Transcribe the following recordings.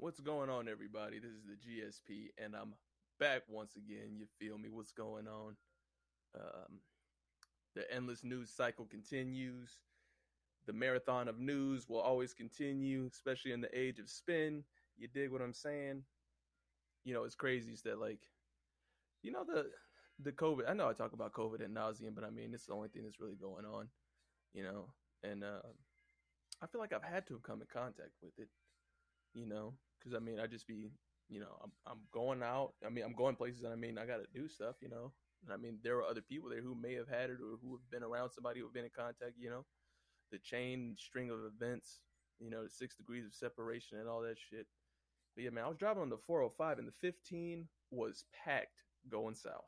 What's going on, everybody? This is the GSP, and I'm back once again. You feel me? What's going on? Um, the endless news cycle continues. The marathon of news will always continue, especially in the age of spin. You dig what I'm saying? You know, it's crazy is that like, you know the the COVID. I know I talk about COVID at nauseum, but I mean it's the only thing that's really going on. You know, and uh, I feel like I've had to have come in contact with it. You know, because I mean I just be you know I'm I'm going out. I mean I'm going places, and I mean I got to do stuff. You know, and I mean there are other people there who may have had it or who have been around somebody who have been in contact. You know, the chain string of events. You know, the six degrees of separation and all that shit. But yeah, man, I was driving on the 405 and the 15 was packed going south.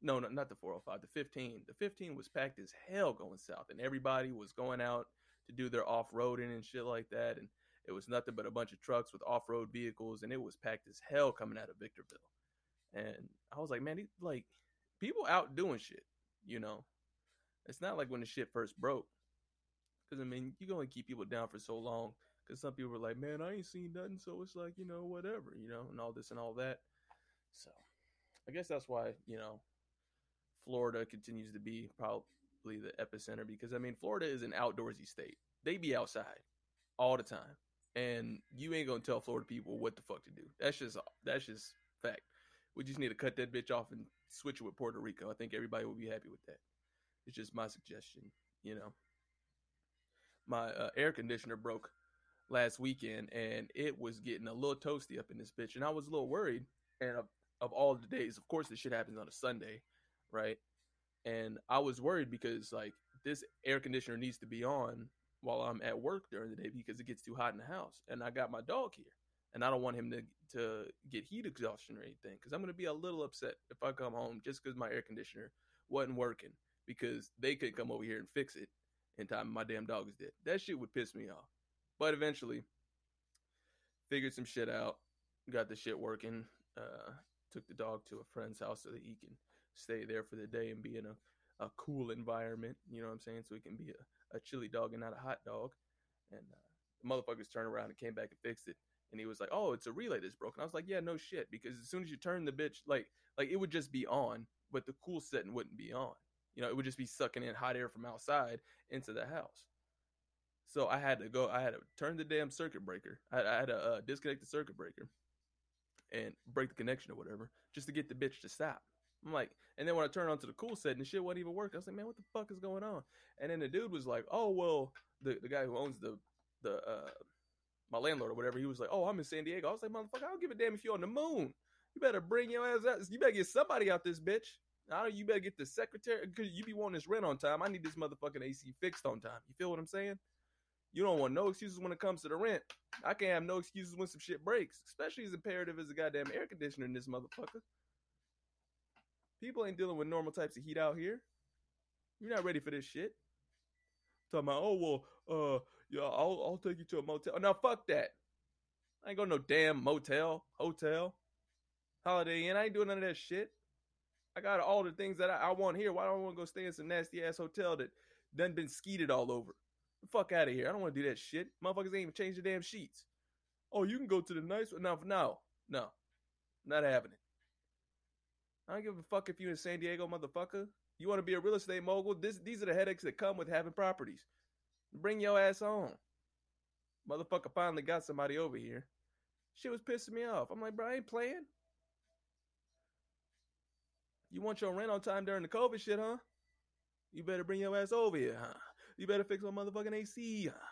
No, no, not the 405, the 15. The 15 was packed as hell going south, and everybody was going out to do their off roading and shit like that. And it was nothing but a bunch of trucks with off road vehicles, and it was packed as hell coming out of Victorville. And I was like, man, like people out doing shit, you know. It's not like when the shit first broke. Because, I mean, you're gonna keep people down for so long. Because some people were like, man, I ain't seen nothing. So it's like, you know, whatever, you know, and all this and all that. So I guess that's why, you know, Florida continues to be probably the epicenter. Because, I mean, Florida is an outdoorsy state. They be outside all the time. And you ain't gonna tell Florida people what the fuck to do. That's just that's just fact. We just need to cut that bitch off and switch it with Puerto Rico. I think everybody will be happy with that. It's just my suggestion, you know my uh, air conditioner broke last weekend and it was getting a little toasty up in this bitch and i was a little worried and of, of all the days of course this shit happens on a sunday right and i was worried because like this air conditioner needs to be on while i'm at work during the day because it gets too hot in the house and i got my dog here and i don't want him to to get heat exhaustion or anything because i'm going to be a little upset if i come home just because my air conditioner wasn't working because they could come over here and fix it in time my damn dog is dead. That shit would piss me off. But eventually, figured some shit out, got the shit working, uh, took the dog to a friend's house so that he can stay there for the day and be in a, a cool environment, you know what I'm saying? So he can be a, a chili dog and not a hot dog. And uh, the motherfuckers turned around and came back and fixed it. And he was like, "Oh, it's a relay that's broken." I was like, "Yeah, no shit," because as soon as you turn the bitch, like, like it would just be on, but the cool setting wouldn't be on. You know, it would just be sucking in hot air from outside into the house. So I had to go. I had to turn the damn circuit breaker. I, I had to uh, disconnect the circuit breaker and break the connection or whatever, just to get the bitch to stop. I'm like, and then when I turned on to the cool set and shit wasn't even working, I was like, man, what the fuck is going on? And then the dude was like, oh well, the the guy who owns the the uh my landlord or whatever, he was like, oh, I'm in San Diego. I was like, motherfucker, I don't give a damn if you're on the moon. You better bring your ass out. You better get somebody out this bitch. I don't. You better get the secretary because you be wanting this rent on time. I need this motherfucking AC fixed on time. You feel what I'm saying? You don't want no excuses when it comes to the rent. I can't have no excuses when some shit breaks, especially as imperative as a goddamn air conditioner in this motherfucker. People ain't dealing with normal types of heat out here. You're not ready for this shit. Talking about, oh well, uh, yeah, I'll I'll take you to a motel. Now fuck that. I ain't going no damn motel, hotel, Holiday Inn. I ain't doing none of that shit. I got all the things that I, I want here. Why do I want to go stay in some nasty ass hotel that done been skeeted all over? The fuck out of here. I don't want to do that shit. Motherfuckers ain't even changed the damn sheets. Oh, you can go to the nice one. No, no, no. Not having it. I don't give a fuck if you're in San Diego, motherfucker. You want to be a real estate mogul? This, these are the headaches that come with having properties. Bring your ass on. Motherfucker finally got somebody over here. Shit was pissing me off. I'm like, bro, I ain't playing. You want your rent on time during the COVID shit, huh? You better bring your ass over here, huh? You better fix my motherfucking AC, huh?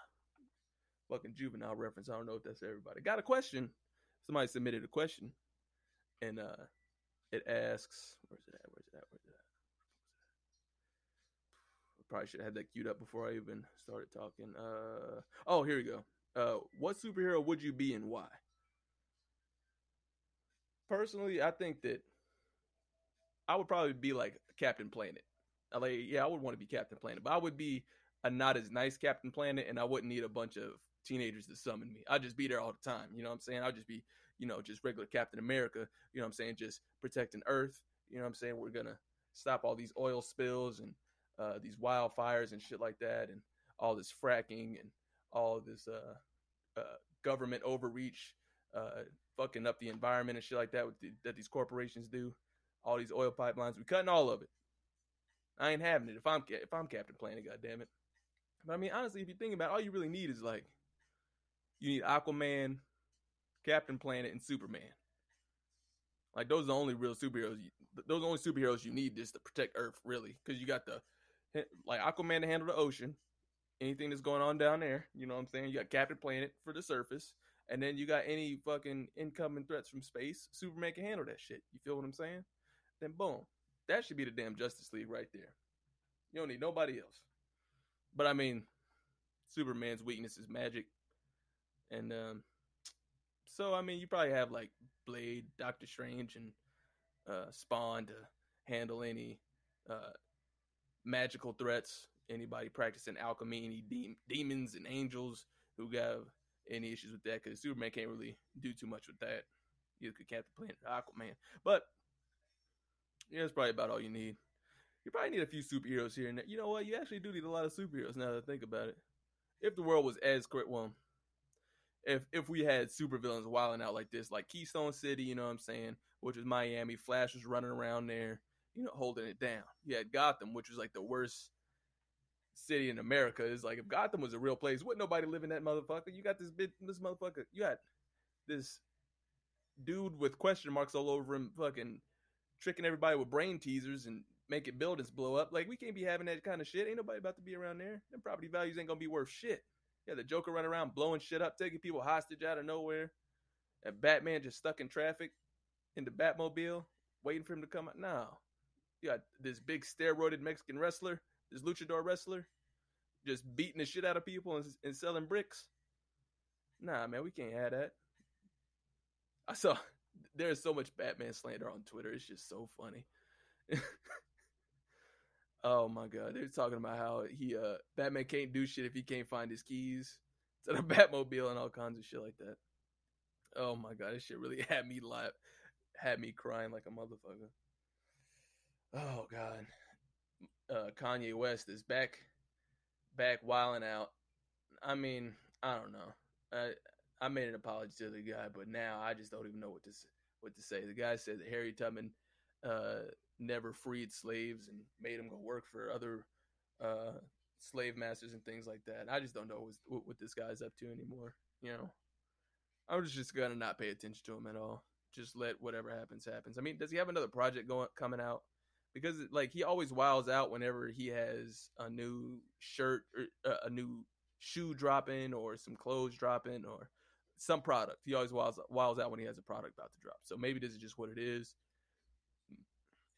Fucking juvenile reference. I don't know if that's everybody. Got a question. Somebody submitted a question. And uh it asks where's it at? Where's it at? Where's it at? Probably should have had that queued up before I even started talking. Uh oh, here we go. Uh what superhero would you be and why? Personally, I think that I would probably be like Captain Planet. Like, yeah, I would want to be Captain Planet, but I would be a not as nice Captain Planet, and I wouldn't need a bunch of teenagers to summon me. I'd just be there all the time. You know what I'm saying? I'd just be, you know, just regular Captain America. You know what I'm saying? Just protecting Earth. You know what I'm saying? We're gonna stop all these oil spills and uh, these wildfires and shit like that, and all this fracking and all this uh, uh, government overreach uh, fucking up the environment and shit like that the, that these corporations do. All these oil pipelines, we cutting all of it. I ain't having it if I'm if I'm Captain Planet, God damn it. But I mean, honestly, if you think about it, all you really need is like you need Aquaman, Captain Planet, and Superman. Like those are the only real superheroes. You, those only superheroes you need just to protect Earth, really, because you got the like Aquaman to handle the ocean, anything that's going on down there. You know what I'm saying? You got Captain Planet for the surface, and then you got any fucking incoming threats from space. Superman can handle that shit. You feel what I'm saying? Then boom, that should be the damn Justice League right there. You don't need nobody else. But I mean, Superman's weakness is magic, and um, so I mean, you probably have like Blade, Doctor Strange, and uh, Spawn to handle any uh, magical threats. Anybody practicing alchemy, any de- demons and angels who have any issues with that, because Superman can't really do too much with that. You could Captain Planet, Aquaman, but yeah, that's probably about all you need. You probably need a few superheroes here and there. You know what? You actually do need a lot of superheroes now that I think about it. If the world was as correct, well, if if we had supervillains wilding out like this, like Keystone City, you know what I'm saying, which is Miami, Flash was running around there, you know, holding it down. You had Gotham, which was like the worst city in America. Is like if Gotham was a real place, wouldn't nobody live in that motherfucker? You got this bit, this motherfucker. You got this dude with question marks all over him, fucking tricking everybody with brain teasers and making buildings blow up. Like we can't be having that kind of shit. Ain't nobody about to be around there. Them property values ain't gonna be worth shit. Yeah, the Joker running around blowing shit up, taking people hostage out of nowhere. And Batman just stuck in traffic in the Batmobile, waiting for him to come out. No. You got this big steroided Mexican wrestler, this luchador wrestler, just beating the shit out of people and, and selling bricks. Nah, man, we can't have that. I saw there's so much Batman slander on Twitter. It's just so funny. oh my god, they're talking about how he uh Batman can't do shit if he can't find his keys to the Batmobile and all kinds of shit like that. Oh my god, this shit really had me laugh, had me crying like a motherfucker. Oh god, uh, Kanye West is back, back wilding out. I mean, I don't know. I I made an apology to the guy, but now I just don't even know what to what to say. The guy said that Harry Tubman uh, never freed slaves and made them go work for other uh, slave masters and things like that. I just don't know what, what this guy's up to anymore. You know, I was just gonna not pay attention to him at all. Just let whatever happens happens. I mean, does he have another project going coming out? Because like he always wiles out whenever he has a new shirt or uh, a new shoe dropping or some clothes dropping or some product. He always wiles, wiles out when he has a product about to drop. So maybe this is just what it is.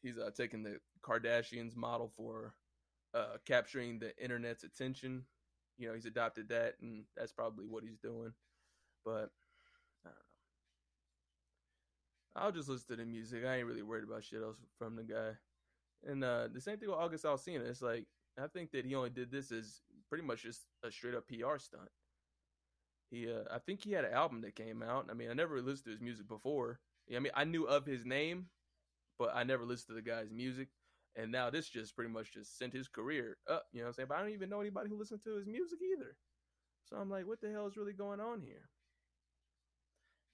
He's uh, taking the Kardashians model for uh, capturing the internet's attention. You know, he's adopted that, and that's probably what he's doing. But I don't know. I'll just listen to the music. I ain't really worried about shit else from the guy. And uh, the same thing with August Alsina. It's like I think that he only did this as pretty much just a straight up PR stunt. He, uh, I think he had an album that came out. I mean, I never listened to his music before. I mean, I knew of his name, but I never listened to the guy's music. And now this just pretty much just sent his career up. You know what I'm saying? But I don't even know anybody who listens to his music either. So I'm like, what the hell is really going on here?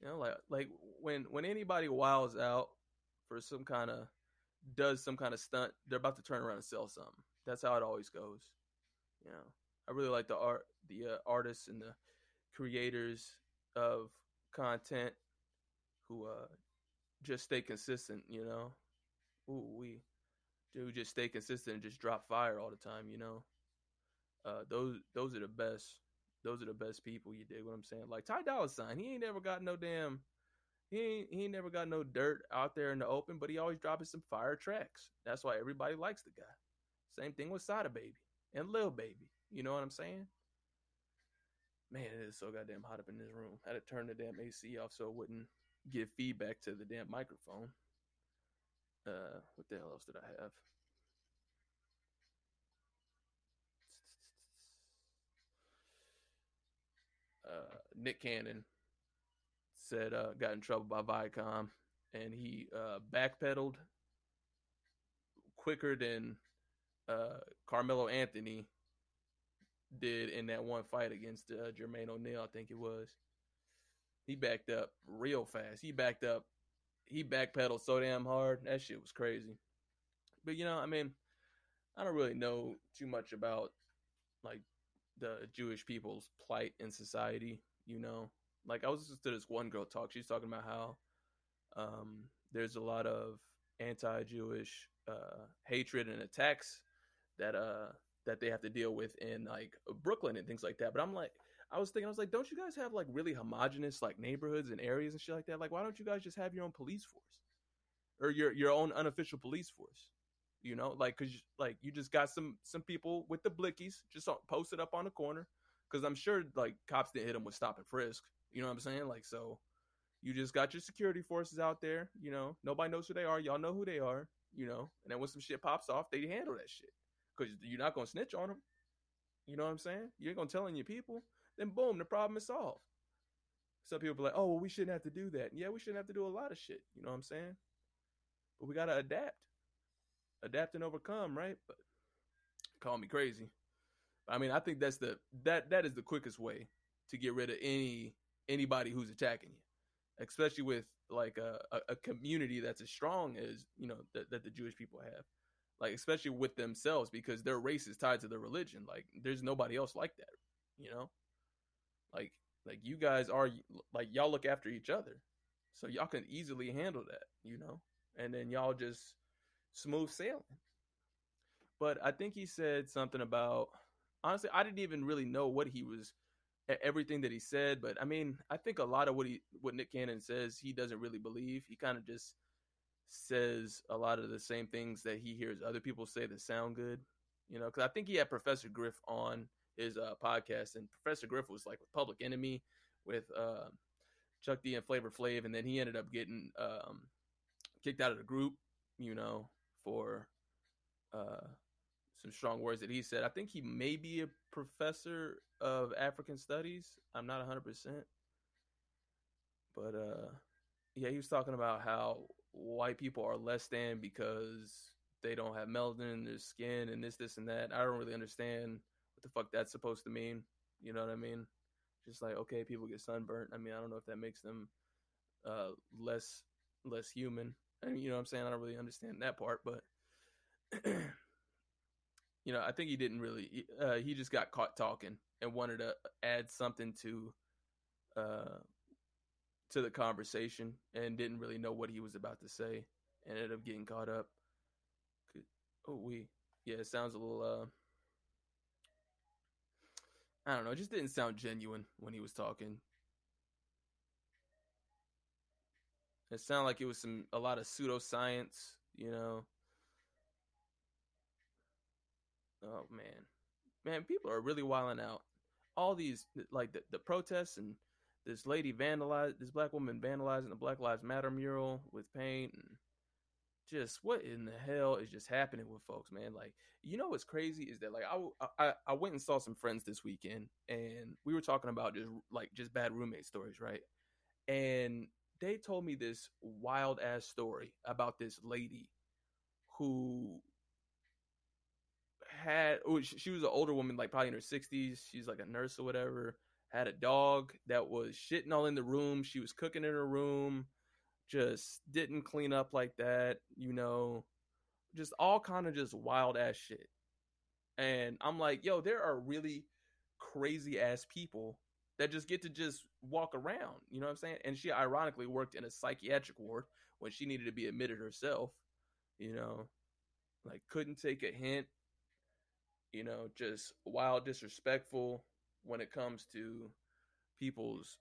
You know, like like when when anybody wiles out for some kind of does some kind of stunt, they're about to turn around and sell something. That's how it always goes. You know, I really like the art, the uh, artists and the creators of content who uh just stay consistent, you know. Ooh, we do just stay consistent and just drop fire all the time, you know. Uh, those those are the best. Those are the best people. You dig what I'm saying? Like Ty Dolla Sign, he ain't never got no damn. He ain't he ain't never got no dirt out there in the open, but he always dropping some fire tracks. That's why everybody likes the guy. Same thing with Sada Baby and Lil Baby. You know what I'm saying? Man, it is so goddamn hot up in this room. I had to turn the damn AC off so it wouldn't give feedback to the damn microphone. Uh, what the hell else did I have? Uh, Nick Cannon said uh, got in trouble by Viacom, and he uh, backpedaled quicker than uh, Carmelo Anthony did in that one fight against uh, Jermaine O'Neal, I think it was. He backed up real fast. He backed up. He backpedaled so damn hard. That shit was crazy. But you know, I mean, I don't really know too much about like the Jewish people's plight in society. You know, like I was listening to this one girl talk. She's talking about how um, there's a lot of anti-Jewish uh, hatred and attacks that uh that they have to deal with in like Brooklyn and things like that. But I'm like, I was thinking, I was like, don't you guys have like really homogenous like neighborhoods and areas and shit like that? Like, why don't you guys just have your own police force or your your own unofficial police force? You know, like because like you just got some some people with the blickies just posted up on the corner. Because I'm sure like cops didn't hit them with stop and frisk. You know what I'm saying? Like so, you just got your security forces out there. You know, nobody knows who they are. Y'all know who they are. You know, and then when some shit pops off, they handle that shit because you're not gonna snitch on them. You know what I'm saying? You ain't gonna tell your people. Then boom, the problem is solved. Some people be like, oh, well, we shouldn't have to do that. Yeah, we shouldn't have to do a lot of shit. You know what I'm saying? But we gotta adapt, adapt and overcome, right? But call me crazy. I mean, I think that's the that that is the quickest way to get rid of any anybody who's attacking you, especially with like a, a, a community that's as strong as you know that the Jewish people have like especially with themselves because their race is tied to their religion like there's nobody else like that you know like like you guys are like y'all look after each other. So y'all can easily handle that you know? And then y'all just smooth sailing. But i think he said something about honestly i didn't even really know what he was everything that he said but i mean i think a lot of what he what nick cannon says he doesn't really believe. He kind of just says a lot of the same things that he hears other people say that sound good. You know, because I think he had Professor Griff on his uh, podcast, and Professor Griff was like with Public Enemy, with uh, Chuck D and Flavor Flav, and then he ended up getting um, kicked out of the group. You know, for uh, some strong words that he said. I think he may be a professor of African studies. I'm not 100%. But uh, yeah, he was talking about how white people are less than because they don't have melanin in their skin and this, this, and that. I don't really understand the fuck that's supposed to mean. You know what I mean? Just like okay, people get sunburnt. I mean, I don't know if that makes them uh, less less human. I mean, you know what I'm saying? I don't really understand that part, but you know, I think he didn't really. Uh, he just got caught talking and wanted to add something to uh, to the conversation and didn't really know what he was about to say ended up getting caught up. Oh, we. Yeah, it sounds a little, uh, I don't know, it just didn't sound genuine when he was talking. It sounded like it was some, a lot of pseudoscience, you know. Oh, man. Man, people are really wilding out. All these, like the, the protests and this lady vandalized this black woman vandalizing the Black Lives Matter mural with paint and just what in the hell is just happening with folks, man? Like, you know what's crazy is that like I, I I went and saw some friends this weekend and we were talking about just like just bad roommate stories, right? And they told me this wild ass story about this lady who had oh, she was an older woman like probably in her 60s she's like a nurse or whatever had a dog that was shitting all in the room. She was cooking in her room, just didn't clean up like that, you know, just all kind of just wild ass shit. And I'm like, yo, there are really crazy ass people that just get to just walk around, you know what I'm saying? And she ironically worked in a psychiatric ward when she needed to be admitted herself, you know, like couldn't take a hint, you know, just wild disrespectful when it comes to people's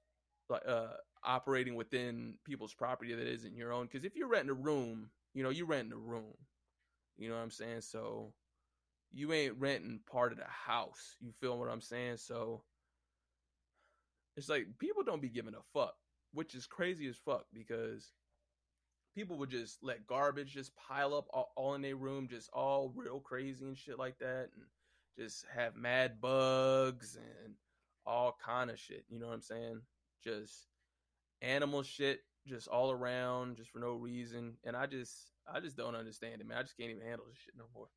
uh, operating within people's property that isn't your own. Because if you're renting a room, you know, you rent a room. You know what I'm saying? So you ain't renting part of the house. You feel what I'm saying? So it's like people don't be giving a fuck, which is crazy as fuck because people would just let garbage just pile up all, all in their room, just all real crazy and shit like that. And just have mad bugs and all kind of shit. You know what I'm saying? Just animal shit, just all around, just for no reason. And I just, I just don't understand it, man. I just can't even handle this shit no more.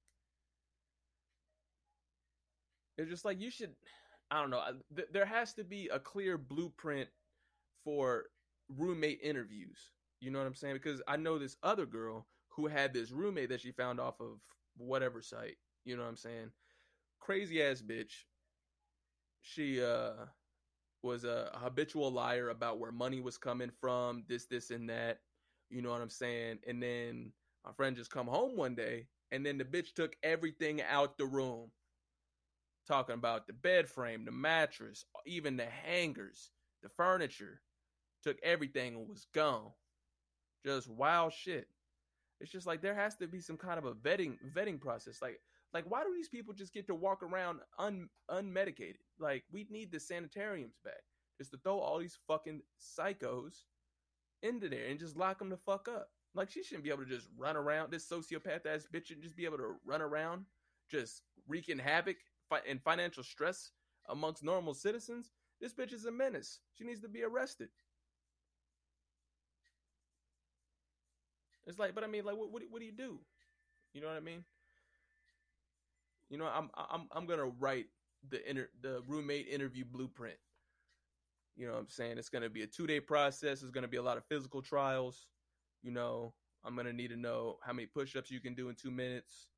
It's just like you should. I don't know. There has to be a clear blueprint for roommate interviews. You know what I'm saying? Because I know this other girl who had this roommate that she found off of whatever site. You know what I'm saying? Crazy ass bitch. She uh was a habitual liar about where money was coming from, this, this, and that. You know what I'm saying? And then my friend just come home one day, and then the bitch took everything out the room. Talking about the bed frame, the mattress, even the hangers, the furniture. Took everything and was gone. Just wild shit. It's just like there has to be some kind of a vetting vetting process. Like like why do these people just get to walk around un unmedicated? Like we need the sanitariums back. Just to throw all these fucking psychos into there and just lock them the fuck up. Like she shouldn't be able to just run around. This sociopath ass bitch shouldn't just be able to run around, just wreaking havoc and financial stress amongst normal citizens. This bitch is a menace. She needs to be arrested. It's like, but I mean, like, what, what, what do you do? You know what I mean? You know, I'm, I'm, I'm gonna write the inter, the roommate interview blueprint. You know what I'm saying? It's gonna be a two day process. There's gonna be a lot of physical trials. You know, I'm gonna need to know how many push ups you can do in two minutes.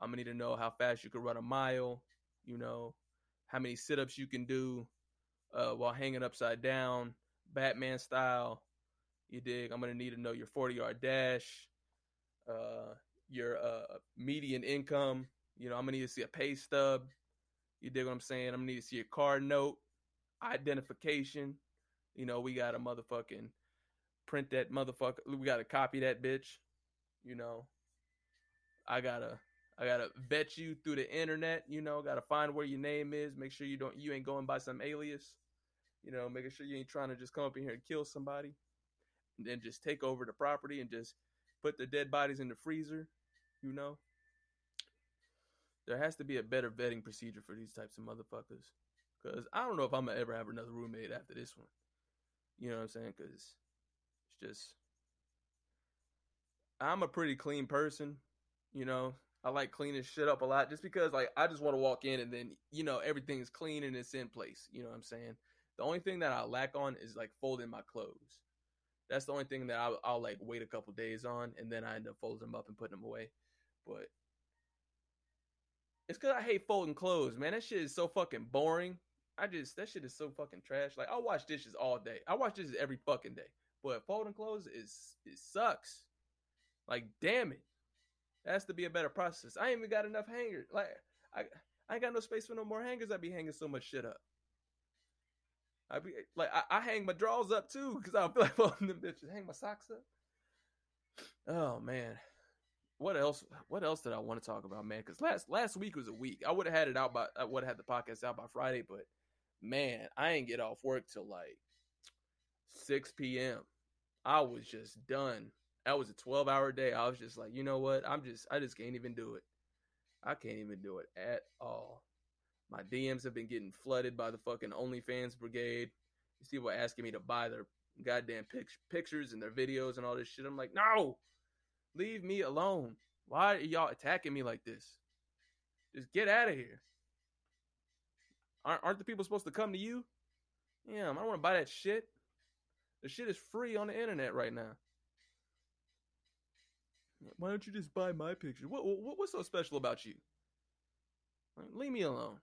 I'm gonna need to know how fast you can run a mile. You know, how many sit ups you can do uh, while hanging upside down, Batman style. You dig? I'm gonna need to know your 40 yard dash, uh, your uh, median income. You know, I'm gonna need to see a pay stub. You dig what I'm saying? I'm gonna need to see a card note, identification. You know, we got a motherfucking print that motherfucker. We gotta copy that bitch. You know, I gotta I gotta vet you through the internet. You know, gotta find where your name is. Make sure you don't you ain't going by some alias. You know, making sure you ain't trying to just come up in here and kill somebody, and then just take over the property and just put the dead bodies in the freezer. You know, there has to be a better vetting procedure for these types of motherfuckers. Cause I don't know if I'm gonna ever have another roommate after this one. You know what I'm saying? Cause it's just I'm a pretty clean person. You know, I like cleaning shit up a lot just because like I just want to walk in and then you know everything's clean and it's in place. You know what I'm saying? The only thing that I lack on is like folding my clothes. That's the only thing that I'll, I'll like wait a couple days on and then I end up folding them up and putting them away. But it's because I hate folding clothes, man. That shit is so fucking boring. I just that shit is so fucking trash. Like I wash dishes all day. I wash dishes every fucking day. But folding clothes is it sucks. Like damn it, that has to be a better process. I ain't even got enough hangers. Like I I ain't got no space for no more hangers. I'd be hanging so much shit up. I be like I, I hang my drawers up too because I don't feel like folding them bitches. Hang my socks up. Oh man, what else? What else did I want to talk about, man? Because last last week was a week. I would have had it out by I would have had the podcast out by Friday, but man, I ain't get off work till like six p.m. I was just done. That was a twelve hour day. I was just like, you know what? I'm just I just can't even do it. I can't even do it at all. My DMs have been getting flooded by the fucking OnlyFans brigade. These people asking me to buy their goddamn pic- pictures and their videos and all this shit. I'm like, no, Leave me alone. Why are y'all attacking me like this? Just get out of here. Aren't, aren't the people supposed to come to you? Yeah, I don't want to buy that shit. The shit is free on the internet right now. Why don't you just buy my picture? What, what what's so special about you? Like, leave me alone.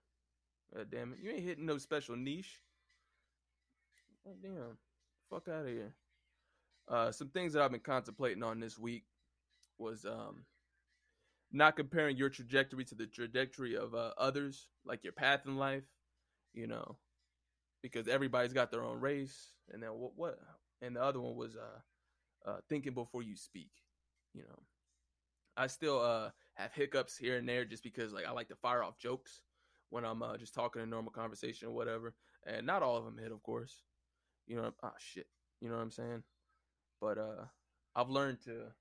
God damn it, you ain't hitting no special niche. God damn, fuck out of here. Uh, some things that I've been contemplating on this week was um, not comparing your trajectory to the trajectory of uh, others, like your path in life, you know, because everybody's got their own race. And then what? what and the other one was uh, uh, thinking before you speak. You know, I still uh, have hiccups here and there just because like I like to fire off jokes when I'm uh, just talking in normal conversation or whatever, and not all of them hit, of course. You know, ah shit. You know what I'm saying? But uh, I've learned to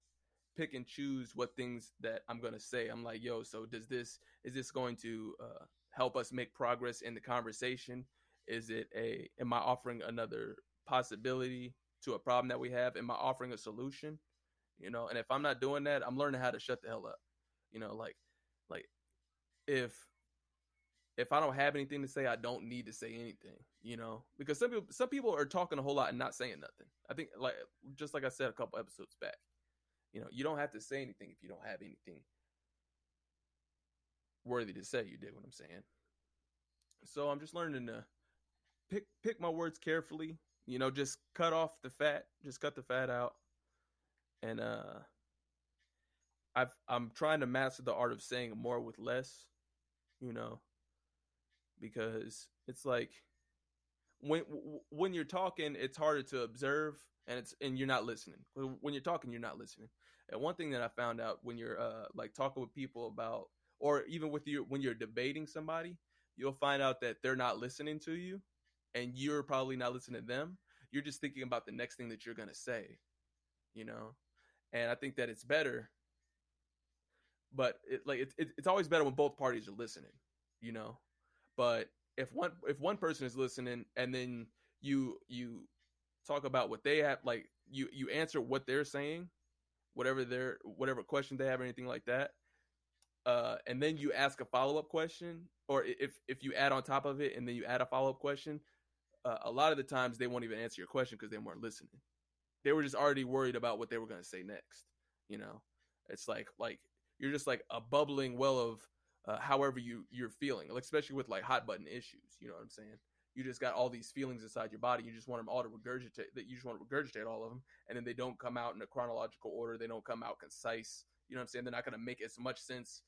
pick and choose what things that I'm going to say. I'm like, yo, so does this, is this going to uh, help us make progress in the conversation? Is it a, am I offering another possibility to a problem that we have? Am I offering a solution? You know, and if I'm not doing that, I'm learning how to shut the hell up. You know, like, like if, if I don't have anything to say, I don't need to say anything, you know, because some people some people are talking a whole lot and not saying nothing. I think like just like I said a couple episodes back, you know, you don't have to say anything if you don't have anything worthy to say. You dig what I'm saying? So I'm just learning to pick pick my words carefully. You know, just cut off the fat, just cut the fat out, and uh, I've I'm trying to master the art of saying more with less. You know, because it's like when when you're talking, it's harder to observe, and it's and you're not listening. When you're talking, you're not listening. And one thing that I found out when you're uh, like talking with people about, or even with you when you're debating somebody, you'll find out that they're not listening to you, and you're probably not listening to them. You're just thinking about the next thing that you're gonna say, you know. And I think that it's better, but it, like it, it, it's always better when both parties are listening, you know but if one if one person is listening and then you you talk about what they have like you you answer what they're saying whatever their whatever question they have or anything like that uh and then you ask a follow-up question or if if you add on top of it and then you add a follow-up question uh, a lot of the times they won't even answer your question because they weren't listening. They were just already worried about what they were going to say next you know? It's like like you're just like a bubbling well of uh, however you you're feeling, like especially with like hot button issues. You know what I'm saying? You just got all these feelings inside your body. You just want them all to regurgitate. That you just want to regurgitate all of them, and then they don't come out in a chronological order. They don't come out concise. You know what I'm saying? They're not going to make as much sense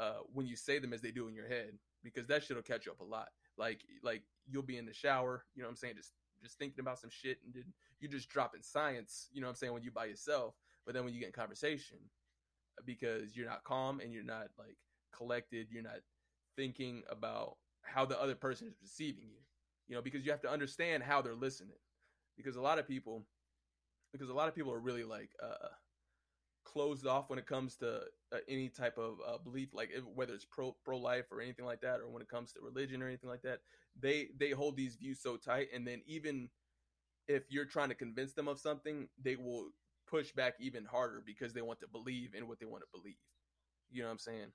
uh, when you say them as they do in your head because that shit'll catch you up a lot. Like like you'll be in the shower. You know what I'm saying? Just just thinking about some shit and then you're just dropping science. You know what I'm saying? When you by yourself, but then when you get in conversation, because you're not calm and you're not like collected. You're not thinking about how the other person is receiving you. You know, because you have to understand how they're listening. Because a lot of people, because a lot of people are really like uh, closed off when it comes to uh, any type of uh, belief, like if, whether it's pro pro life or anything like that, or when it comes to religion or anything like that. They they hold these views so tight, and then even if you're trying to convince them of something, they will push back even harder because they want to believe in what they want to believe. You know what I'm saying?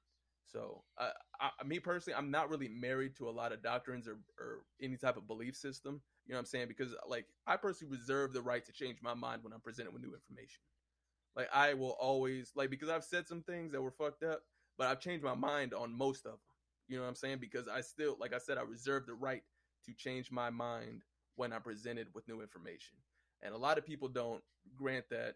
So, uh, I, me personally, I'm not really married to a lot of doctrines or, or any type of belief system. You know what I'm saying? Because like I personally reserve the right to change my mind when I'm presented with new information. Like I will always like because I've said some things that were fucked up, but I've changed my mind on most of them. You know what I'm saying? Because I still, like I said, I reserve the right to change my mind when I'm presented with new information. And a lot of people don't grant that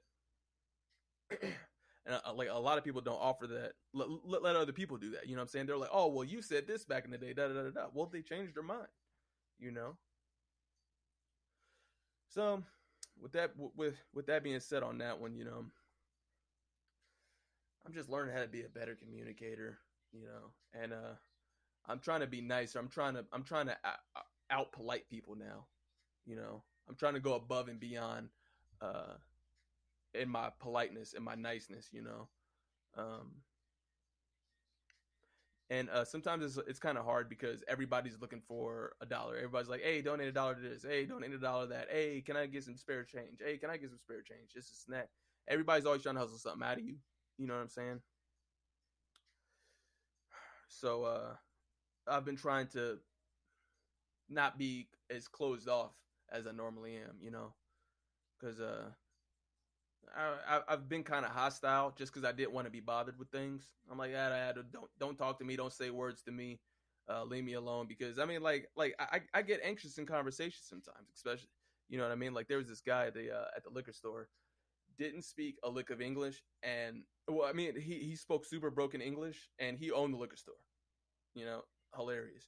and uh, like a lot of people don't offer that. Let, let, other people do that. You know what i'm saying? They're like oh well you said this back in the day da da da da well they changed their mind you know? So with that with with that being said on that one you know i'm just learning how to be a better communicator you know? And uh i'm trying to be nicer. I'm trying to i'm trying to out, out polite people now you know? I'm trying to go above and beyond uh in my politeness and my niceness, you know. Um, and uh, sometimes it's it's kind of hard because everybody's looking for a dollar. Everybody's like, "Hey, donate a dollar to this. Hey, donate a dollar to that. Hey, can I get some spare change? Hey, can I get some spare change? Just a snack." Everybody's always trying to hustle something out of you. You know what I'm saying? So uh, I've been trying to not be as closed off as I normally am. You know, because uh, I, have been kind of hostile just because I didn't want to be bothered with things. I'm like, ah, don't don't talk to me, don't say words to me, uh, leave me alone. Because I mean, like like I, I get anxious in conversations sometimes, especially you know what I mean. Like there was this guy at the uh, at the liquor store, didn't speak a lick of English, and well, I mean he he spoke super broken English, and he owned the liquor store. You know, hilarious.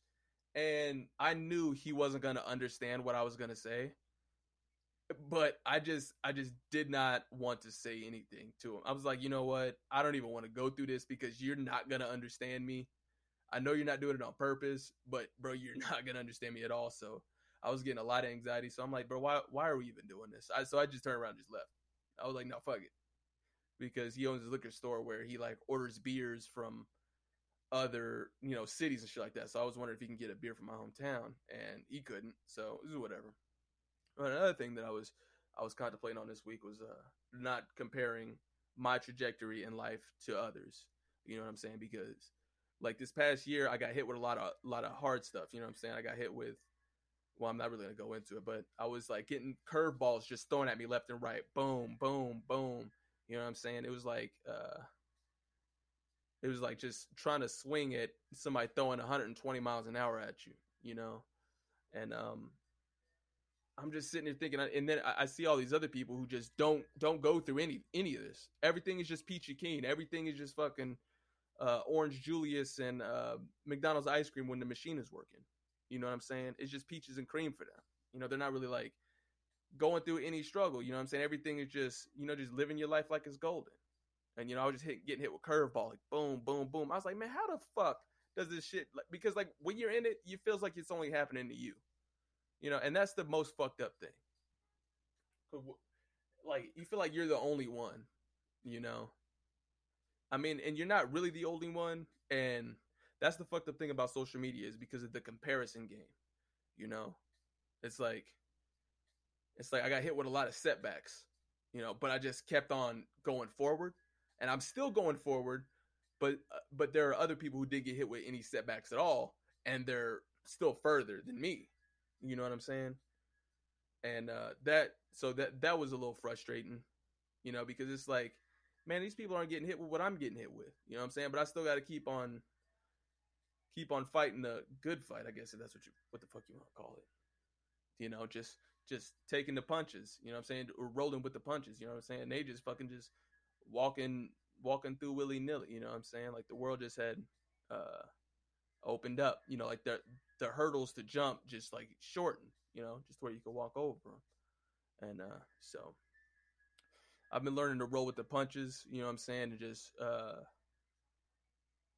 And I knew he wasn't gonna understand what I was gonna say but I just I just did not want to say anything to him. I was like, you know what? I don't even want to go through this because you're not gonna understand me. I know you're not doing it on purpose, but bro, you're not gonna understand me at all. So I was getting a lot of anxiety. So I'm like, bro, why why are we even doing this? I, so I just turned around and just left. I was like, no, fuck it, because he owns a liquor store where he like orders beers from other you know cities and shit like that. So I was wondering if he can get a beer from my hometown, and he couldn't. So it was whatever. Another thing that I was I was contemplating on this week was uh, not comparing my trajectory in life to others. You know what I'm saying? Because Like this past year, I got hit with a lot of a lot of hard stuff. You know what I'm saying? I got hit with. Well, I'm not really gonna go into it, but I was like getting curveballs just thrown at me left and right. Boom, boom, boom. You know what I'm saying? It was like uh it was like just trying to swing at somebody throwing 120 miles an hour at you, you know? And um I'm just sitting there thinking, and then I, see all these other people who just don't don't go through any any of this. Everything is just peachy keen. Everything is just fucking uh, orange Julius and uh, McDonald's ice cream when the machine is working. You know what I'm saying? It's just peaches and cream for them. You know, they're not really like going through any struggle. You know what I'm saying? Everything is just you know just living your life like it's golden. And you know, I was just hit, getting hit with curveball, like boom, boom, boom. I was like, man, how the fuck does this shit? Like, because like when you're in it, you feels like it's only happening to you. You know, and that's the most fucked up thing. Like you feel like you're the only one, you know. I mean, and you're not really the only one, and that's the fucked up thing about social media is because of the comparison game. You know, it's like, it's like I got hit with a lot of setbacks, you know, but I just kept on going forward, and I'm still going forward, but uh, but there are other people who did get hit with any setbacks at all, and they're still further than me. You know what I'm saying? And uh, that so that that was a little frustrating, you know, because it's like, man, these people aren't getting hit with what I'm getting hit with. You know what I'm saying? But I still got to keep on keep on fighting the good fight. I guess if that's what you what the fuck you want to call it. You know, just just taking the punches. You know what I'm saying? Or rolling with the punches. You know what I'm saying? They just fucking just walking walking through willy nilly. You know what I'm saying? Like the world just had uh opened up. You know, like the the hurdles to jump just like shortened. You know, just where you can walk over them. And uh, so I've been learning to roll with the punches. You know what I'm saying? and just uh,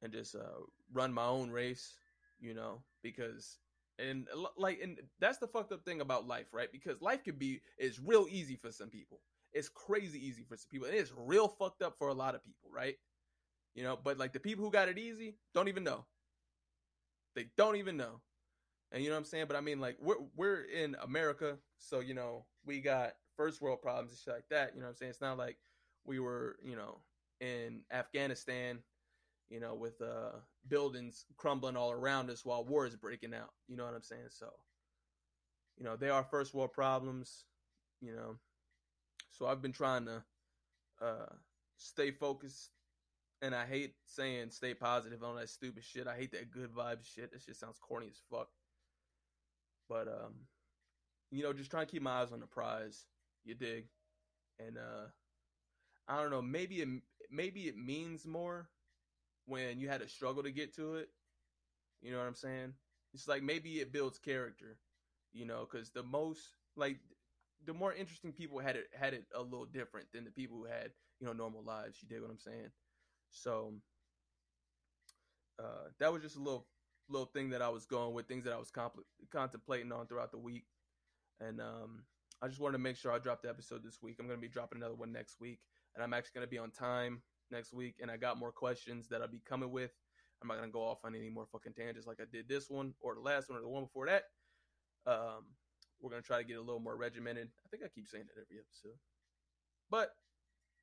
and just uh, run my own race. You know, because and like and that's the fucked up thing about life, right? Because life could be is real easy for some people. It's crazy easy for some people, and it's real fucked up for a lot of people, right? You know, but like the people who got it easy don't even know. They don't even know. And you know what I'm saying? But I mean, like we're we're in America, so you know we got first world problems and shit like that. You know what I'm saying? It's not like we were, you know, in Afghanistan, you know, with uh buildings crumbling all around us while war is breaking out. You know what I'm saying? So, you know, they are first world problems. You know, so I've been trying to uh stay focused and I hate saying stay positive on that stupid shit. I hate that good vibes shit. That shit sounds corny as fuck. But um, you know, just trying to keep my eyes on the prize. You dig? And uh, I don't know. Maybe it maybe it means more when you had to struggle to get to it. You know what I'm saying? It's like maybe it builds character. You know, because the most like the more interesting people had it had it a little different than the people who had you know normal lives. You dig what I'm saying? So uh, that was just a little little thing that I was going with, things that I was contemplating on throughout the week, and um, I just wanted to make sure I dropped the episode this week. I'm going to be dropping another one next week, and I'm actually going to be on time next week, and I got more questions that I'll be coming with. I'm not going to go off on any more fucking tangents like I did this one or the last one or the one before that. Um, we're going to try to get a little more regimented. I think I keep saying that every episode. But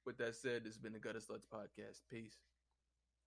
with that said, this has been the Gutter Sluts Podcast. Peace.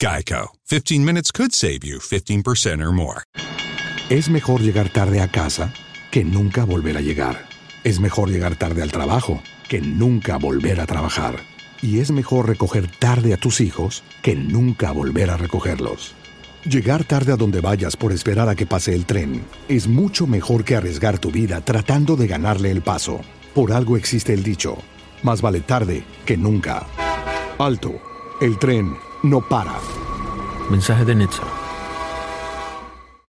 Geico. 15 minutes could save you 15% or more. Es mejor llegar tarde a casa que nunca volver a llegar. Es mejor llegar tarde al trabajo que nunca volver a trabajar. Y es mejor recoger tarde a tus hijos que nunca volver a recogerlos. Llegar tarde a donde vayas por esperar a que pase el tren es mucho mejor que arriesgar tu vida tratando de ganarle el paso. Por algo existe el dicho, más vale tarde que nunca. Alto, el tren no para. Mensaje de Netza.